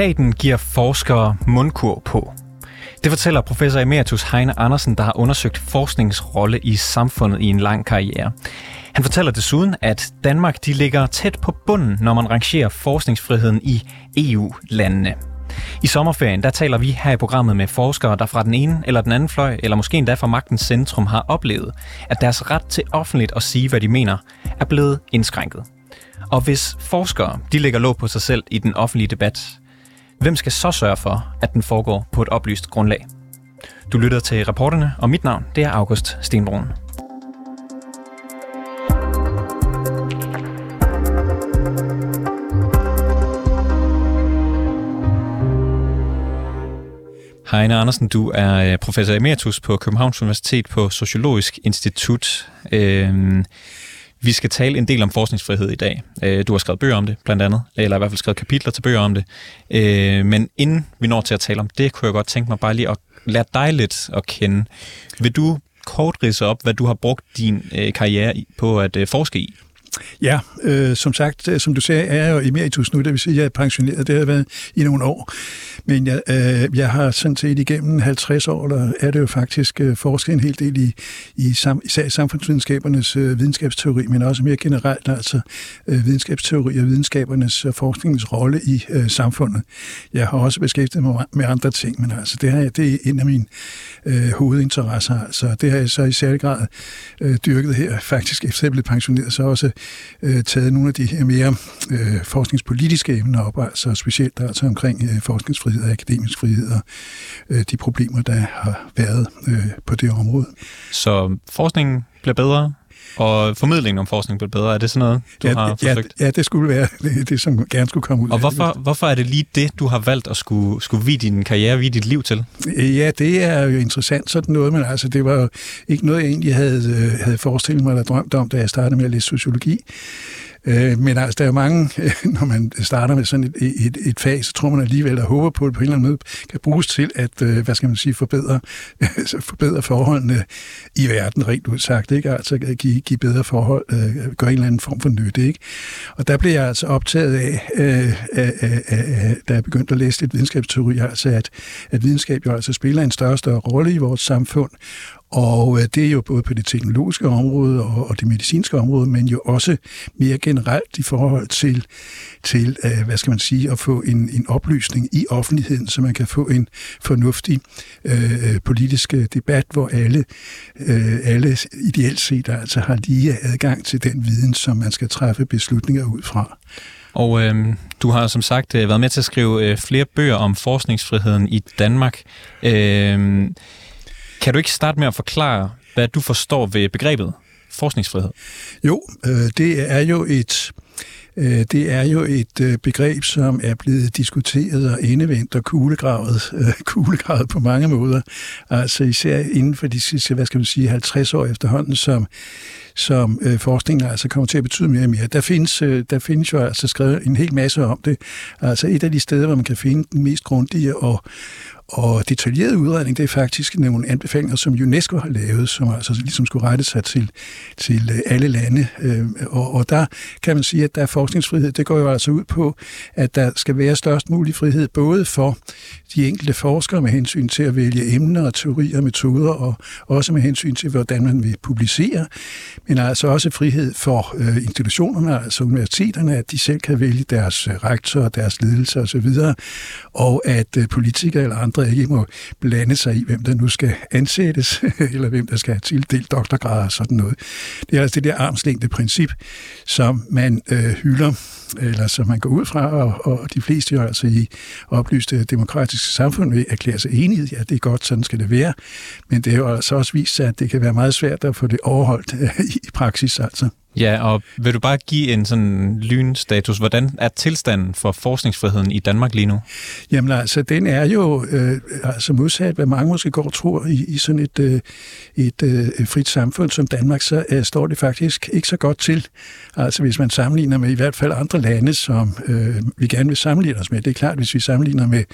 Staten giver forskere mundkur på. Det fortæller professor emeritus Heine Andersen, der har undersøgt forskningsrolle i samfundet i en lang karriere. Han fortæller desuden, at Danmark de ligger tæt på bunden, når man rangerer forskningsfriheden i EU-landene. I sommerferien der taler vi her i programmet med forskere, der fra den ene eller den anden fløj, eller måske endda fra magtens centrum, har oplevet, at deres ret til offentligt at sige, hvad de mener, er blevet indskrænket. Og hvis forskere de lægger låg på sig selv i den offentlige debat, hvem skal så sørge for, at den foregår på et oplyst grundlag? Du lytter til reporterne, og mit navn det er August Stenbrun. Heine Andersen, du er øh, professor emeritus på Københavns Universitet på Sociologisk Institut. Øhm, vi skal tale en del om forskningsfrihed i dag. Øh, du har skrevet bøger om det, blandt andet, eller i hvert fald skrevet kapitler til bøger om det. Øh, men inden vi når til at tale om det, kunne jeg godt tænke mig bare lige at lære dig lidt at kende. Vil du kort ridse op, hvad du har brugt din øh, karriere på at forske i? Ja, øh, som sagt, øh, som du sagde, er jeg jo emeritus nu, det vil sige, at jeg er pensioneret. Det har været i nogle år. Men jeg, øh, jeg har sådan set igennem 50 år, der er det jo faktisk øh, forsket en hel del i, i sam, især samfundsvidenskabernes øh, videnskabsteori, men også mere generelt altså øh, videnskabsteori og videnskabernes og forskningens rolle i øh, samfundet. Jeg har også beskæftiget mig med andre ting, men altså det, her, det er en af mine øh, hovedinteresser. Altså, det har jeg så i særlig grad øh, dyrket her, faktisk efter jeg blev pensioneret, så også øh, taget nogle af de her mere øh, forskningspolitiske emner op, altså specielt altså omkring øh, forskningsfrihed og akademisk frihed og øh, de problemer, der har været øh, på det område. Så forskningen bliver bedre, og formidlingen om forskning bliver bedre. Er det sådan noget, du ja, har forsøgt? Ja, ja, det skulle være det, det, som gerne skulle komme ud Og hvorfor, hvorfor er det lige det, du har valgt at skulle, skulle vide din karriere, vide dit liv til? Ja, det er jo interessant sådan noget, men altså, det var ikke noget, jeg egentlig havde, øh, havde forestillet mig eller drømt om, da jeg startede med at læse sociologi. Øh, men altså, der er jo mange, når man starter med sådan et, et, et fag, så tror man alligevel og håber på, at det på en eller anden måde kan bruges til at, øh, hvad skal man sige, forbedre, forbedre forholdene i verden, rent udsagt, ikke? Altså give, give bedre forhold, øh, gøre en eller anden form for nytte, ikke? Og der blev jeg altså optaget af, øh, af, af, af da jeg begyndte at læse lidt videnskabsteori, altså at, at videnskab jo altså spiller en større og større rolle i vores samfund, og øh, det er jo både på det teknologiske område og, og det medicinske område, men jo også mere generelt i forhold til, til øh, hvad skal man sige, at få en, en oplysning i offentligheden, så man kan få en fornuftig øh, politisk øh, debat, hvor alle, øh, alle ideelt set altså har lige adgang til den viden, som man skal træffe beslutninger ud fra. Og øh, du har som sagt øh, været med til at skrive øh, flere bøger om forskningsfriheden i Danmark. Øh, kan du ikke starte med at forklare, hvad du forstår ved begrebet forskningsfrihed? Jo, øh, det er jo et øh, det er jo et øh, begreb, som er blevet diskuteret og indevendt og kuglegravet, øh, kuglegravet på mange måder. Altså især inden for de sidste, hvad skal man sige, 50 år efterhånden, som, som øh, forskningen altså kommer til at betyde mere og mere. Der findes, øh, der findes jo altså skrevet en hel masse om det. Altså et af de steder, hvor man kan finde den mest grundige og, og detaljeret udredning, det er faktisk nogle anbefalinger, som UNESCO har lavet, som altså ligesom skulle rette sig til, til øh, alle lande. Øh, og, og der kan man sige, at der er forskningsfrihed. Det går jo altså ud på, at der skal være størst mulig frihed, både for de enkelte forskere med hensyn til at vælge emner og teorier og metoder, og også med hensyn til, hvordan man vil publicere, men altså også frihed for øh, institutionerne, altså universiteterne, at de selv kan vælge deres rektor og deres ledelse osv., og at politikere eller andre ikke må blande sig i, hvem der nu skal ansættes, eller hvem der skal have tildelt doktorgrad og sådan noget. Det er altså det der armslængde princip, som man øh, hylder, eller som man går ud fra, og, og de fleste jo altså i oplyste demokratiske samfund vil erklære sig enige. Ja, det er godt, sådan skal det være. Men det er jo altså også vist sig, at det kan være meget svært at få det overholdt i praksis altså. Ja, og vil du bare give en sådan lynstatus? Hvordan er tilstanden for forskningsfriheden i Danmark lige nu? Jamen altså, den er jo øh, altså modsat, hvad mange måske går og tror i, i sådan et, øh, et øh, frit samfund som Danmark, så øh, står det faktisk ikke så godt til. Altså hvis man sammenligner med i hvert fald andre lande, som øh, vi gerne vil sammenligne os med. Det er klart, hvis vi sammenligner med,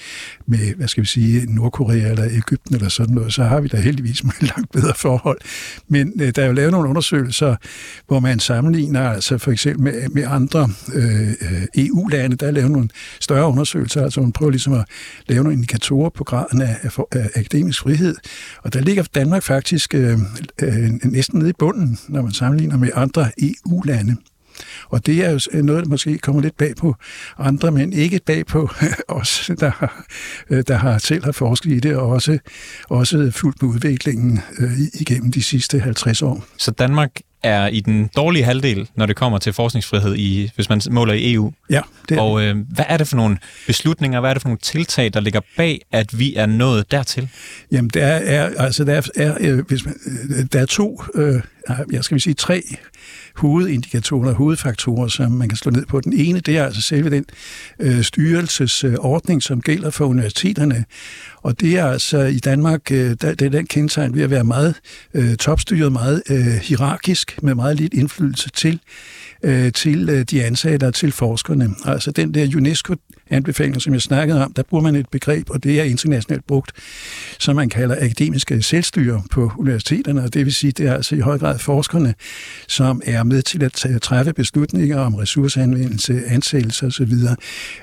med hvad skal vi sige, Nordkorea eller Ægypten eller sådan noget, så har vi da heldigvis meget langt bedre forhold. Men øh, der er jo lavet nogle undersøgelser, hvor man sammenligner altså for eksempel med, med andre øh, øh EU-lande, der laver nogle større undersøgelser, altså man prøver ligesom at lave nogle indikatorer på graden af, af, af akademisk frihed, og der ligger Danmark faktisk øh, øh, næsten nede i bunden, når man sammenligner med andre EU-lande. Og det er jo noget, der måske kommer lidt bag på andre, men ikke bag på os, der har, øh, der har selv har forsket i det, og også, også fulgt med udviklingen øh, igennem de sidste 50 år. Så Danmark er i den dårlige halvdel, når det kommer til forskningsfrihed, i, hvis man måler i EU. Ja, det er. Og øh, hvad er det for nogle beslutninger, hvad er det for nogle tiltag, der ligger bag, at vi er nået dertil? Jamen, der er, altså, der er, er, øh, hvis man, der er to, øh, jeg skal vi sige tre hovedindikatorer, hovedfaktorer, som man kan slå ned på. Den ene, det er altså selve den øh, styrelsesordning, som gælder for universiteterne. Og det er altså i Danmark, øh, der, det er den kendetegn ved at være meget øh, topstyret, meget øh, hierarkisk, med meget lidt indflydelse til øh, til øh, de ansatte og til forskerne. Altså den der UNESCO anbefalinger, som jeg snakkede om, der bruger man et begreb, og det er internationalt brugt, som man kalder akademiske selvstyre på universiteterne, og det vil sige, det er altså i høj grad forskerne, som er med til at træffe beslutninger om ressourceanvendelse, ansættelse osv.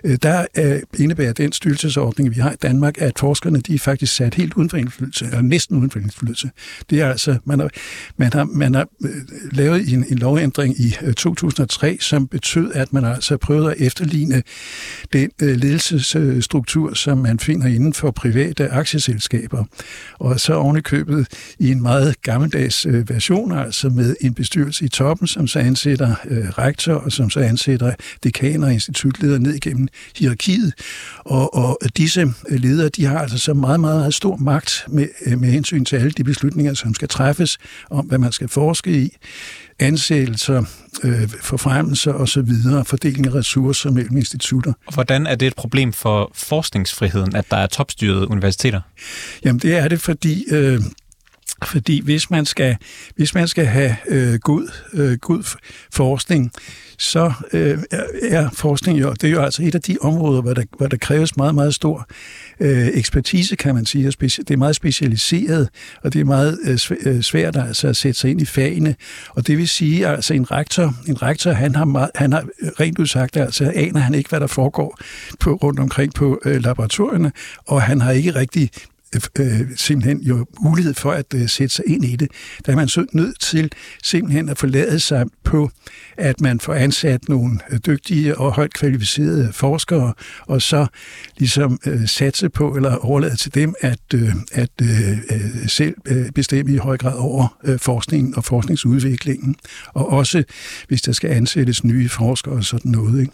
Øh, der øh, indebærer den styrelsesordning, vi har i Danmark, at forskerne de er faktisk sat helt uden for indflydelse, eller næsten uden for indflydelse. Det er altså, man har, man har, man har øh, lavet en, en lovændring i 2003, som betød, at man altså prøvede at efterligne den Øh, ledelsesstruktur, som man finder inden for private aktieselskaber. Og så oven i købet i en meget gammeldags øh, version, altså med en bestyrelse i toppen, som så ansætter øh, rektor, og som så ansætter dekaner og institutledere ned igennem hierarkiet. Og, og disse ledere, de har altså så meget, meget, meget stor magt med, med hensyn til alle de beslutninger, som skal træffes om, hvad man skal forske i ansættelser, øh, forfremmelser osv., fordeling af ressourcer mellem institutter. Og hvordan er det et problem for forskningsfriheden, at der er topstyrede universiteter? Jamen det er det, fordi øh, fordi hvis man skal, hvis man skal have øh, god, øh, god forskning, så øh, er forskning jo, det er jo altså et af de områder, hvor der, hvor der kræves meget, meget stor øh, ekspertise, kan man sige. Det er meget specialiseret, og det er meget øh, øh, svært altså, at sætte sig ind i fagene. Og det vil sige, altså en rektor, en rektor han, har meget, han har øh, rent udsagt, altså aner han ikke, hvad der foregår på, rundt omkring på øh, laboratorierne, og han har ikke rigtig øh, simpelthen jo mulighed for at øh, sætte sig ind i det. Der er man så nødt til simpelthen at forlade sig på, at man får ansat nogle øh, dygtige og højt kvalificerede forskere, og så ligesom øh, satse på eller overlade til dem at, øh, at øh, øh selv øh, bestemme i høj grad over øh, forskningen og forskningsudviklingen. Og også, hvis der skal ansættes nye forskere og sådan noget. Ikke?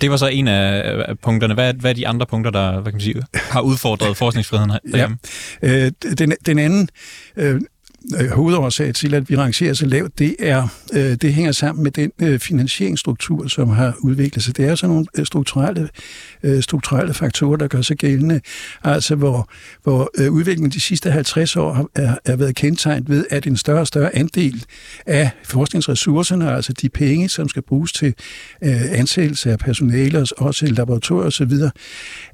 Det var så en af punkterne. Hvad er, hvad er de andre punkter, der hvad kan man sige, har udfordret forskningsfriheden derhjemme? Ja. Øh, den, den anden øh, øh, hovedårsag til, at vi rangerer så lavt, det, er, øh, det hænger sammen med den øh, finansieringsstruktur, som har udviklet sig. Det er sådan nogle øh, strukturelle, øh, strukturelle faktorer, der gør sig gældende. Altså hvor, hvor øh, udviklingen de sidste 50 år har, er, er været kendetegnet ved, at en større og større andel af forskningsressourcerne, altså de penge, som skal bruges til øh, ansættelse af personale, og også laboratorier osv.,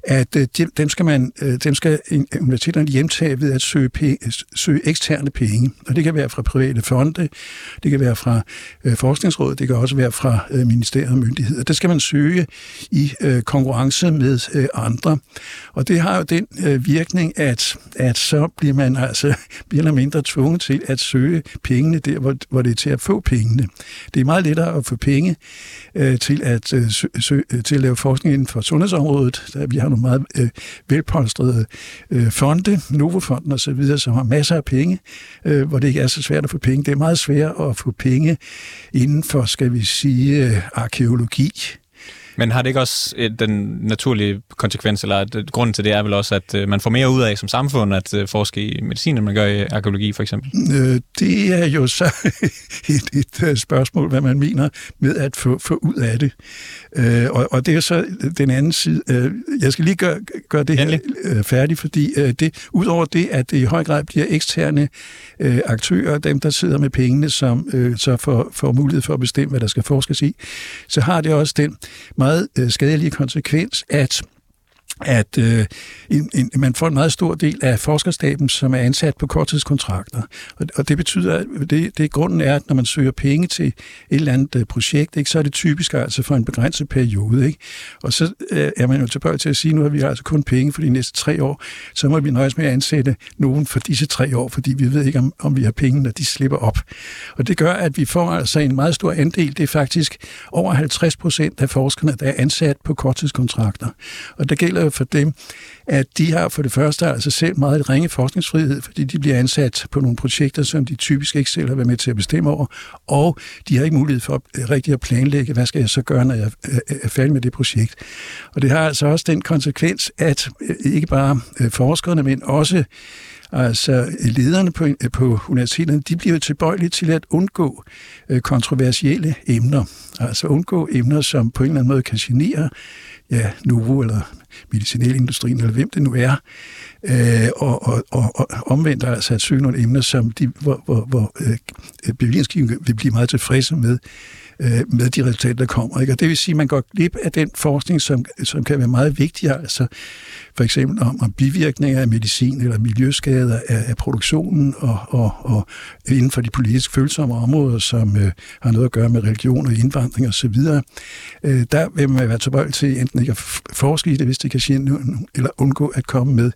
at øh, dem skal man, øh, dem skal universiteterne hjemtage ved at søge, penge, søge eksterne penge penge. Og det kan være fra private fonde, det kan være fra øh, forskningsrådet, det kan også være fra øh, ministerier og myndigheder. Det skal man søge i øh, konkurrence med øh, andre. Og det har jo den øh, virkning, at, at så bliver man altså mere eller mindre tvunget til at søge pengene der, hvor, hvor det er til at få pengene. Det er meget lettere at få penge øh, til, at, øh, sø, øh, til at lave forskning inden for sundhedsområdet. Der, vi har nogle meget øh, velpolstrede øh, fonde, Novofonden osv., som har masser af penge, øh, hvor det ikke er så svært at få penge. Det er meget svært at få penge inden for, skal vi sige, øh, arkeologi. Men har det ikke også øh, den naturlige konsekvens, eller at, grunden til det er vel også, at øh, man får mere ud af som samfund at øh, forske i medicin, end man gør i arkeologi for eksempel? Det er jo så et, et spørgsmål, hvad man mener med at få, få ud af det. Og, og det er så den anden side. Jeg skal lige gøre, gøre det her færdigt, fordi det, udover det, at det i høj grad bliver eksterne aktører, dem der sidder med pengene, som så får, får mulighed for at bestemme, hvad der skal forskes i, så har det også den meget øh, skadelige konsekvens, at at øh, en, en, man får en meget stor del af forskerstaben, som er ansat på korttidskontrakter. Og, og det betyder, at det, det grunden er, at når man søger penge til et eller andet øh, projekt, ikke, så er det typisk altså for en begrænset periode. Ikke? Og så øh, er man jo tilbøjelig til at sige, nu har vi altså kun penge for de næste tre år, så må vi nøjes med at ansætte nogen for disse tre år, fordi vi ved ikke, om, om vi har penge, når de slipper op. Og det gør, at vi får altså en meget stor andel. Det er faktisk over 50 procent af forskerne, der er ansat på korttidskontrakter. Og der gælder for dem, at de har for det første altså selv meget ringe forskningsfrihed, fordi de bliver ansat på nogle projekter, som de typisk ikke selv har været med til at bestemme over, og de har ikke mulighed for øh, rigtig at planlægge, hvad skal jeg så gøre, når jeg øh, øh, er færdig med det projekt. Og det har altså også den konsekvens, at ikke bare forskerne, men også Altså, lederne på, på universiteterne, de bliver tilbøjelige til at undgå kontroversielle emner. Altså undgå emner, som på en eller anden måde kan genere ja, Novo eller medicinalindustrien, eller hvem det nu er, øh, og, og, og, og omvendt altså at søge nogle emner, som de, hvor, hvor, hvor øh, bevillingsgivningen vil blive meget tilfredse med, øh, med de resultater, der kommer. Ikke? Og det vil sige, at man går glip af den forskning, som, som kan være meget vigtig, altså for eksempel om, om bivirkninger af medicin eller miljøskader af, af produktionen og, og, og inden for de politisk følsomme områder, som øh, har noget at gøre med religion og indvandring osv., øh, der vil man være tilbøjelig til enten ikke at forske i det, hvis det kan sige, eller undgå at komme med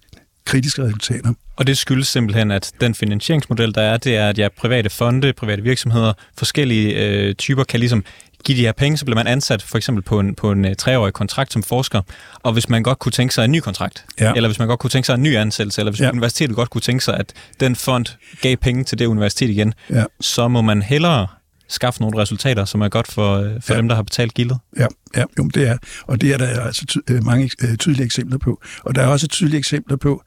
kritiske resultater. Og det skyldes simpelthen, at den finansieringsmodel, der er, det er, at ja, private fonde, private virksomheder, forskellige øh, typer kan ligesom give de her penge, så bliver man ansat for eksempel på en, på en uh, treårig kontrakt som forsker. Og hvis man godt kunne tænke sig en ny kontrakt, ja. eller hvis man godt kunne tænke sig en ny ansættelse, eller hvis ja. universitetet godt kunne tænke sig, at den fond gav penge til det universitet igen, ja. så må man hellere skaffe nogle resultater, som er godt for, øh, for ja. dem, der har betalt gildet. Ja, ja jo, det er. Og det er der altså ty- øh, mange øh, tydelige eksempler på. Og der er også tydelige eksempler på,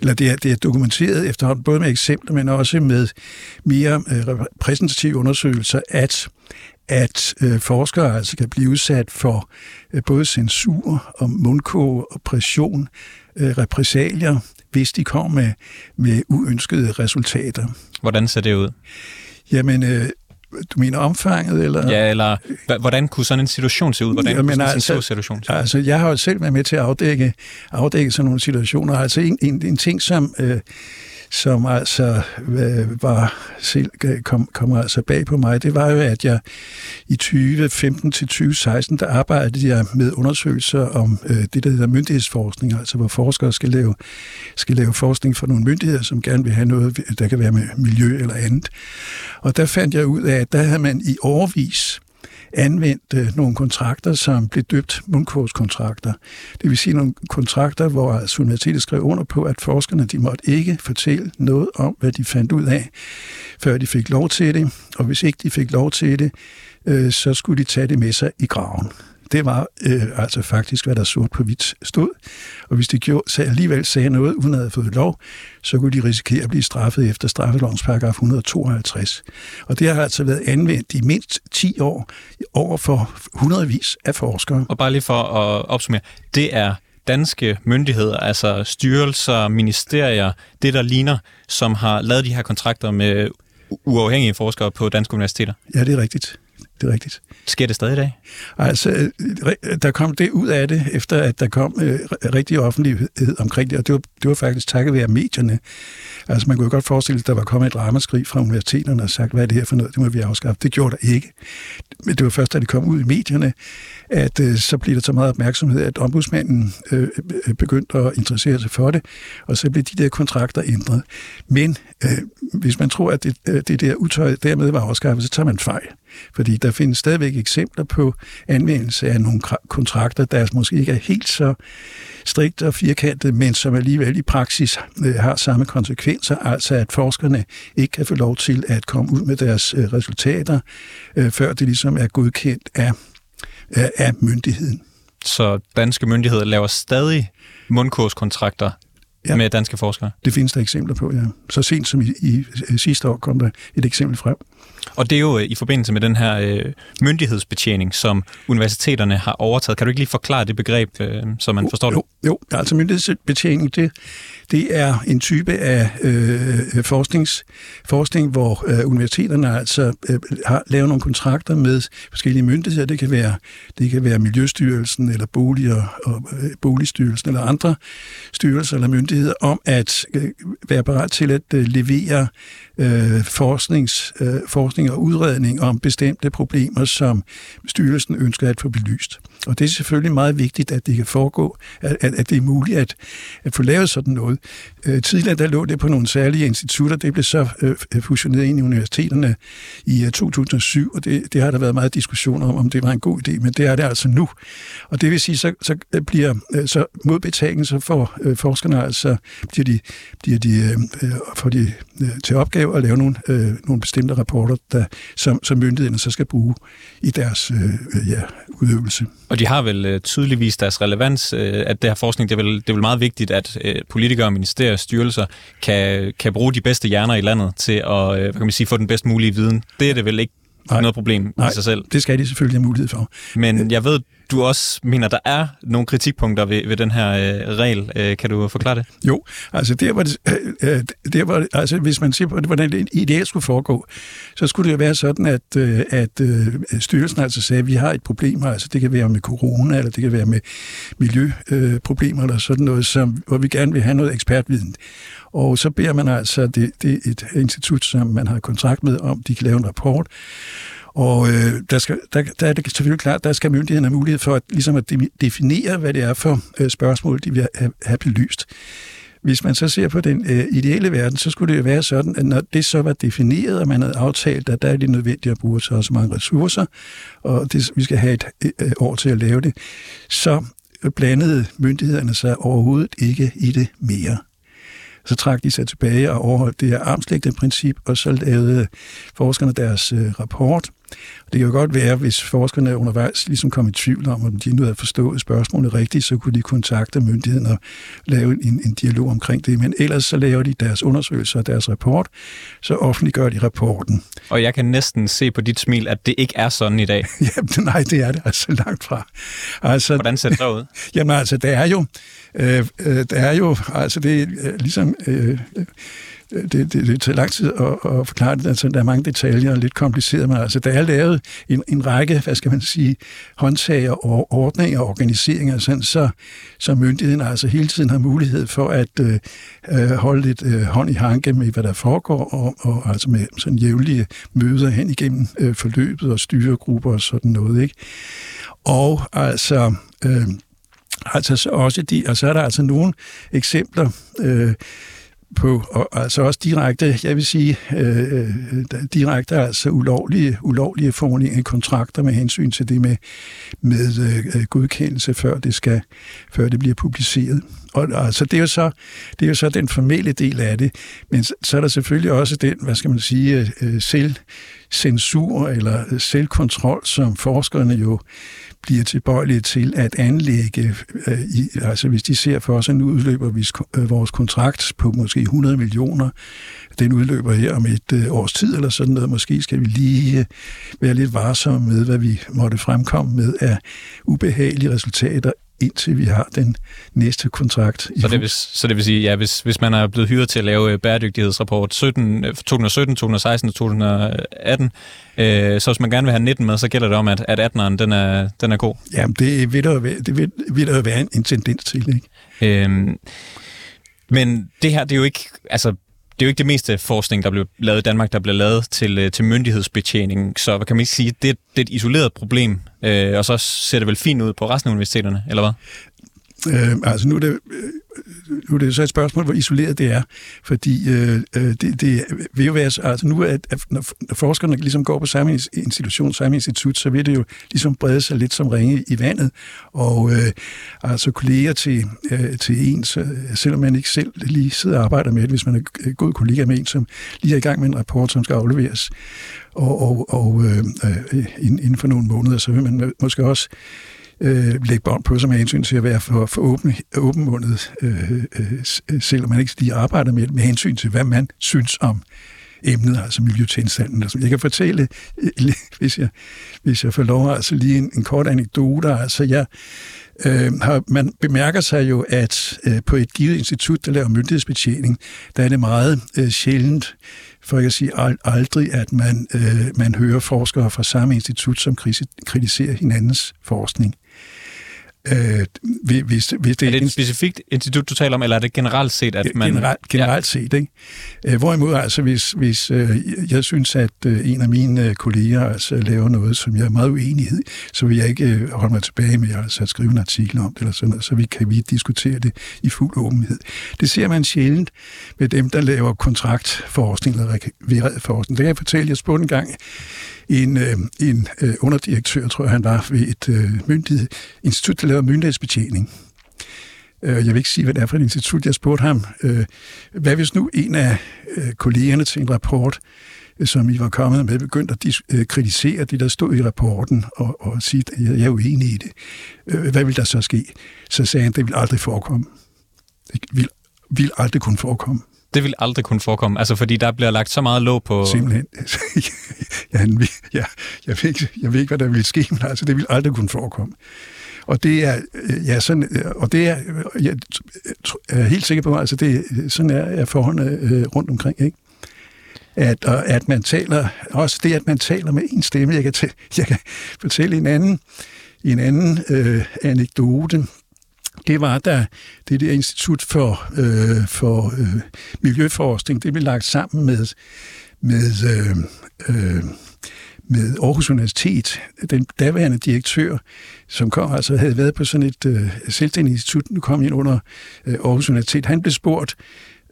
eller det er, det er dokumenteret efterhånden, både med eksempler, men også med mere øh, repræsentative undersøgelser, at at øh, forskere altså kan blive udsat for øh, både censur og mundkog og pression, øh, repressalier, hvis de kommer med, med uønskede resultater. Hvordan ser det ud? Jamen, øh, du mener omfanget? Eller? Ja, eller hvordan kunne sådan en situation se ud? Hvordan Jamen, kunne altså, en situation se ud? Altså, jeg har jo selv været med til at afdække, afdække sådan nogle situationer. Altså, en, en, en ting, som... Øh, som altså øh, var selv, øh, kom, kom altså bag på mig, det var jo, at jeg i 2015 til 2016, der arbejdede jeg med undersøgelser om øh, det, der hedder myndighedsforskning, altså hvor forskere skal lave, skal lave forskning for nogle myndigheder, som gerne vil have noget, der kan være med miljø eller andet. Og der fandt jeg ud af, at der havde man i årvis anvendt øh, nogle kontrakter, som blev døbt mundkurskontrakter. Det vil sige nogle kontrakter, hvor altså universitetet skrev under på, at forskerne de måtte ikke fortælle noget om, hvad de fandt ud af, før de fik lov til det. Og hvis ikke de fik lov til det, øh, så skulle de tage det med sig i graven. Det var øh, altså faktisk, hvad der sort på hvidt stod. Og hvis de gjorde, så alligevel sagde noget, uden at have fået lov, så kunne de risikere at blive straffet efter straffelovens paragraf 152. Og det har altså været anvendt i mindst 10 år over for hundredvis af forskere. Og bare lige for at opsummere, det er danske myndigheder, altså styrelser, ministerier, det der ligner, som har lavet de her kontrakter med uafhængige forskere på danske universiteter? Ja, det er rigtigt det er rigtigt. Sker det stadig i dag? Altså, der kom det ud af det, efter at der kom øh, rigtig offentlighed omkring det, og det var, det var faktisk takket være medierne. Altså, man kunne godt forestille sig, at der var kommet et ramaskrig fra universiteterne og sagt, hvad er det her for noget, det må vi afskaffe. Det gjorde der ikke. Men det var først, da det kom ud i medierne, at øh, så blev der så meget opmærksomhed, at ombudsmanden øh, øh, begyndte at interessere sig for det, og så blev de der kontrakter ændret. Men øh, hvis man tror, at det, øh, det der utøj dermed var afskaffet, så tager man fejl. Fordi der findes stadigvæk eksempler på anvendelse af nogle kontrakter, der måske ikke er helt så strikt og firkantet, men som alligevel i praksis øh, har samme konsekvenser, altså at forskerne ikke kan få lov til at komme ud med deres øh, resultater, før det ligesom er godkendt af, af myndigheden. Så danske myndigheder laver stadig mundkurskontrakter ja. med danske forskere? Det findes der eksempler på, ja. Så sent som i, i, sidste år kom der et eksempel frem. Og det er jo øh, i forbindelse med den her øh, myndighedsbetjening, som universiteterne har overtaget. Kan du ikke lige forklare det begreb, øh, så man forstår det? Jo, jo, altså myndighedsbetjening, det, det er en type af øh, øh, forsknings, forskning, hvor øh, universiteterne altså øh, har lavet nogle kontrakter med forskellige myndigheder. Det kan være, det kan være Miljøstyrelsen eller Boliger og øh, Boligstyrelsen eller andre styrelser eller myndigheder om at øh, være parat til at øh, levere øh, forsknings, øh, forskning og udredning om bestemte problemer, som styrelsen ønsker at få belyst. Og det er selvfølgelig meget vigtigt, at det kan foregå, at, at, at det er muligt at, at få lavet sådan noget. Øh, tidligere der lå det på nogle særlige institutter, det blev så øh, øh fusioneret ind i universiteterne i øh, 2007, og det, det har der været meget diskussion om, om det var en god idé, men det er det altså nu. Og det vil sige, så, så øh, bliver øh, så mod betaling, så får øh, forskerne altså, bliver de, bliver de, øh, øh får de øh, til opgave at lave nogle, øh, nogle bestemte rapporter, der, som, som myndighederne så skal bruge i deres øh, øh ja, udøvelse. Og de har vel øh, tydeligvis deres relevans, øh, at det her forskning, det er, vel, det er vel meget vigtigt, at øh, politikere, ministerier og styrelser kan, kan bruge de bedste hjerner i landet til at hvad kan man sige, få den bedst mulige viden. Det er det vel ikke Nej. noget problem Nej, i sig selv. det skal de selvfølgelig have mulighed for. Men jeg ved, du også mener, der er nogle kritikpunkter ved, ved den her øh, regel. Øh, kan du forklare det? Jo, altså der var det, øh, øh der var, altså hvis man ser på, hvordan det ideelt skulle foregå, så skulle det jo være sådan, at, øh, at øh, styrelsen altså sagde, at vi har et problem, altså det kan være med corona, eller det kan være med miljøproblemer, øh, eller sådan noget, som, hvor vi gerne vil have noget ekspertviden. Og så beder man altså det, det et institut, som man har kontrakt med, om de kan lave en rapport, og øh, der, skal, der, der er det selvfølgelig klart, der skal myndighederne have mulighed for at, ligesom at definere, hvad det er for øh, spørgsmål, de vil have, have belyst. Hvis man så ser på den øh, ideelle verden, så skulle det jo være sådan, at når det så var defineret, og man havde aftalt, at der er det nødvendigt at bruge så også mange ressourcer, og det, vi skal have et øh, år til at lave det, så blandede myndighederne sig overhovedet ikke i det mere. Så trak de sig tilbage og overholdt det her armslægte princip, og så lavede forskerne deres øh, rapport, det kan jo godt være, hvis forskerne undervejs ligesom kom i tvivl om, om de nu havde forstået spørgsmålet rigtigt, så kunne de kontakte myndigheden og lave en, en dialog omkring det. Men ellers så laver de deres undersøgelser og deres rapport, så offentliggør de rapporten. Og jeg kan næsten se på dit smil, at det ikke er sådan i dag. Jamen nej, det er det altså langt fra. Altså, Hvordan ser det så ud? Jamen altså, det er jo, øh, øh, det er jo, altså det er ligesom... Øh, det, det, det tager lang tid at, at forklare det. Altså, der er mange detaljer og lidt kompliceret, men altså, der er lavet en, en række, hvad skal man sige, håndtag og ordninger og organiseringer, sådan, så, så myndigheden altså hele tiden har mulighed for at øh, øh, holde lidt øh, hånd i hanke med, hvad der foregår, og, og altså med sådan jævnlige møder hen igennem øh, forløbet og styregrupper og sådan noget. Ikke? Og altså... Øh, Altså så også de, og så er der altså nogle eksempler, øh, på, og altså også direkte, jeg vil sige, øh, øh direkte altså ulovlige, ulovlige forordninger i kontrakter med hensyn til det med, med øh, øh, godkendelse, før det, skal, før det bliver publiceret. Og altså, det er, jo så, det er jo så den formelle del af det, men så er der selvfølgelig også den, hvad skal man sige, øh, øh selvcensur eller selvkontrol, som forskerne jo bliver tilbøjelige til at anlægge, øh, i, altså hvis de ser for os, at nu udløber vi øh, vores kontrakt på måske 100 millioner, den udløber her om et øh, års tid eller sådan noget, måske skal vi lige øh, være lidt varsomme med, hvad vi måtte fremkomme med af ubehagelige resultater, indtil vi har den næste kontrakt. Så det vil, så det vil sige, ja, hvis, hvis man er blevet hyret til at lave øh, bæredygtighedsrapport 17, 2017, 2016 og 2018, øh, så hvis man gerne vil have 19 med, så gælder det om, at, at 18'eren den er, den er god. Jamen, det vil der, være, det vil, vil der være en, en tendens til, ikke? Øhm, men det her, det er jo ikke, altså det er jo ikke det meste forskning, der blev lavet i Danmark, der blev lavet til, øh, til myndighedsbetjening. Så hvad kan man ikke sige, det, det er et isoleret problem, øh, og så ser det vel fint ud på resten af universiteterne, eller hvad? Øh, altså nu er, det, øh, nu er det så et spørgsmål, hvor isoleret det er, fordi øh, øh det, det vil jo være, altså nu at, at når, når forskerne ligesom går på samme institution, samme institut, så vil det jo ligesom brede sig lidt som ringe i vandet, og øh, altså kolleger til, øh, til en, så, øh, selvom man ikke selv lige sidder og arbejder med det, hvis man er god kollega med en, som lige er i gang med en rapport, som skal afleveres, og, og, og øh, øh inden for nogle måneder, så vil man måske også øh, lægge bånd på sig med hensyn til at være for, for åben, åbenmundet, øh, øh, øh selvom man ikke lige arbejder med med hensyn til, hvad man synes om emnet, altså miljøtilstanden. Altså, jeg kan fortælle, øh, hvis jeg, hvis jeg får lov, altså lige en, en kort anekdote. Altså, jeg, øh, har, man bemærker sig jo, at øh, på et givet institut, der laver myndighedsbetjening, der er det meget øh, sjældent, for jeg sige aldrig, at man, øh, man hører forskere fra samme institut, som kritiserer hinandens forskning. Øh, hvis, hvis det er det et specifikt institut, du taler om, eller er det generelt set, at man... Generelt, generelt ja. set, ikke? Øh, hvorimod altså, hvis, hvis øh, jeg synes, at øh, en af mine øh, kolleger altså, laver noget, som jeg er meget uenig i, så vil jeg ikke øh, holde mig tilbage med altså, at skrive en artikel om det, eller sådan noget, så vi kan vi diskutere det i fuld åbenhed. Det ser man sjældent med dem, der laver kontraktforskning eller forskning. Det kan jeg fortælle, jeg spurgte en gang en, øh, en øh, underdirektør, tror jeg han var, ved et øh, myndighed, institut, der laver myndighedsbetjening. Øh, jeg vil ikke sige, hvad det er for et institut. Jeg spurgte ham, øh, hvad hvis nu en af øh, kollegerne til en rapport, øh, som I var kommet med, begyndte at dis- øh, kritisere det, der stod i rapporten, og, og sige, at jeg er uenig i det. Øh, hvad vil der så ske? Så sagde han, det vil aldrig forekomme. Det vil, vil aldrig kunne forekomme. Det vil aldrig kunne forekomme, altså fordi der bliver lagt så meget låg på... Simpelthen. ja, ja, jeg, ved ikke, jeg ved ikke, hvad der vil ske, men altså, det vil aldrig kunne forekomme. Og det er, øh, ja, sådan, øh, og det er, øh, jeg er helt sikker på, altså det, sådan er, er forholdene rundt omkring, ikke? At, og at man taler, også det, at man taler med en stemme, jeg kan, tæ, jeg kan fortælle en anden, en anden øh, anekdote, det var da det der Institut for, øh, for øh, Miljøforskning, det blev lagt sammen med, med, øh, øh, med Aarhus Universitet. Den daværende direktør, som kom, altså havde været på sådan et øh, selvstændigt institut, nu kom ind under øh, Aarhus Universitet, han blev spurgt,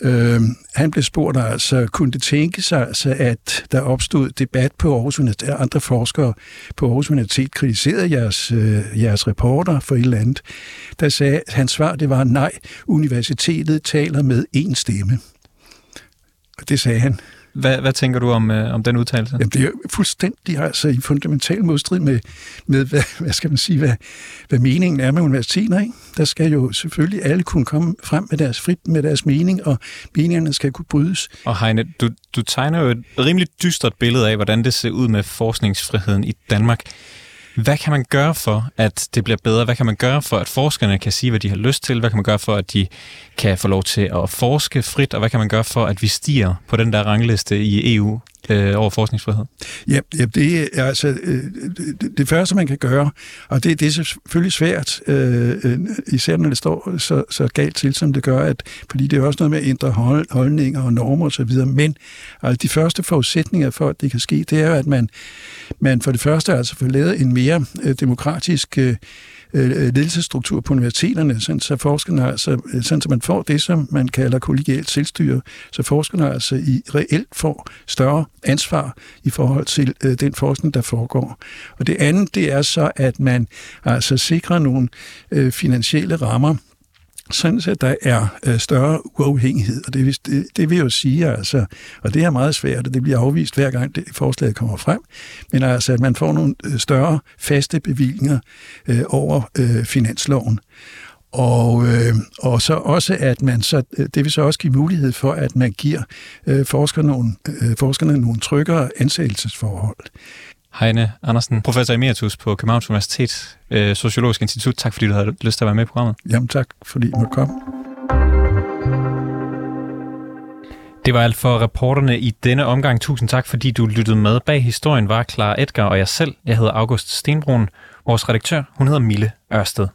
Øh, han blev spurgt altså, kunne det tænke sig, altså, at der opstod debat på Aarhus Universitet, andre forskere på Aarhus Universitet kritiserede jeres, øh, jeres reporter for et eller andet. Der sagde, hans svar det var, nej, universitetet taler med én stemme. Og det sagde han. Hvad, hvad tænker du om, øh, om den udtalelse? Jamen, det er fuldstændig altså, i fundamental modstrid med, med hvad, hvad skal man sige, hvad, hvad meningen er med universiteter. Ikke? Der skal jo selvfølgelig alle kunne komme frem med deres frit med deres mening, og meningerne skal kunne brydes. Og Heine, du, du tegner jo et rimelig dystert billede af, hvordan det ser ud med forskningsfriheden i Danmark. Hvad kan man gøre for, at det bliver bedre? Hvad kan man gøre for, at forskerne kan sige, hvad de har lyst til? Hvad kan man gøre for, at de kan få lov til at forske frit? Og hvad kan man gøre for, at vi stiger på den der rangliste i EU øh, over forskningsfrihed? Ja, ja det er altså øh, det, det første, man kan gøre, og det, det er selvfølgelig svært, øh, øh især når det står så, så galt til, som det gør, at, fordi det er også noget med at ændre hold, holdninger og normer osv., men altså, de første forudsætninger for, at det kan ske, det er jo, at man, man for det første altså får lavet en mere øh, demokratisk øh, Øh, øh, ledelsesstruktur på universiteterne, sådan så forskerne altså, sådan så man får det, som man kalder kollegialt selvstyre, så forskerne altså i reelt får større ansvar i forhold til øh, den forskning, der foregår. Og det andet, det er så, at man altså sikrer nogle øh, finansielle rammer, sådan at der er øh, større uafhængighed, og det, det, det vil jo sige, altså, og det er meget svært, og det bliver afvist hver gang det forslaget kommer frem, men altså, at man får nogle øh, større faste bevillinger øh, over øh, finansloven. Og, øh, og så også, at man så, øh, det vil så også give mulighed for, at man giver øh, forskerne, nogle, øh, forskerne nogle tryggere ansættelsesforhold. Heine Andersen, professor emeritus på Københavns Universitet, øh, Sociologisk Institut. Tak fordi du havde lyst til at være med i programmet. Jamen tak, fordi I måtte komme. Det var alt for reporterne i denne omgang. Tusind tak, fordi du lyttede med. Bag historien var Clara Edgar og jeg selv. Jeg hedder August Stenbrun. Vores redaktør, hun hedder Mille Ørsted.